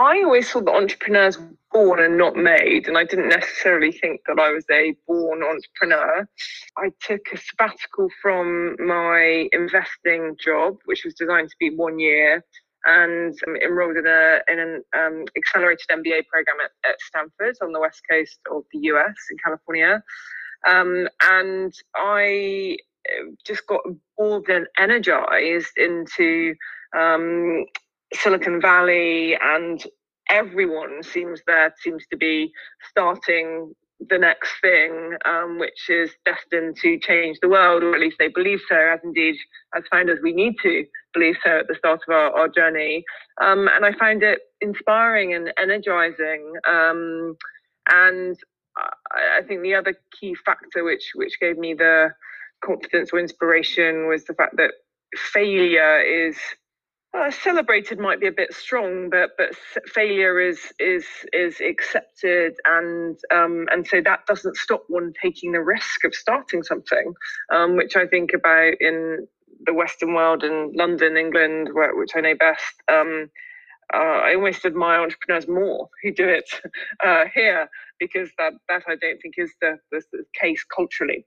I always thought that entrepreneurs were born and not made, and I didn't necessarily think that I was a born entrepreneur. I took a sabbatical from my investing job, which was designed to be one year, and um, enrolled in a in an um, accelerated MBA program at, at, Stanford on the west coast of the US in California. Um, and I uh, just got bored and energized into um, Silicon Valley, and everyone seems there seems to be starting the next thing, um, which is destined to change the world, or at least they believe so, as indeed, as founders, we need to believe so at the start of our, our journey. Um, and I find it inspiring and energizing. Um, and I, I, think the other key factor which, which gave me the confidence or inspiration was the fact that failure is uh, celebrated might be a bit strong, but but failure is is is accepted, and um, and so that doesn't stop one taking the risk of starting something, um, which I think about in the Western world in London, England, where, which I know best. Um, uh, I almost admire entrepreneurs more who do it uh, here because that that I don't think is the, the case culturally.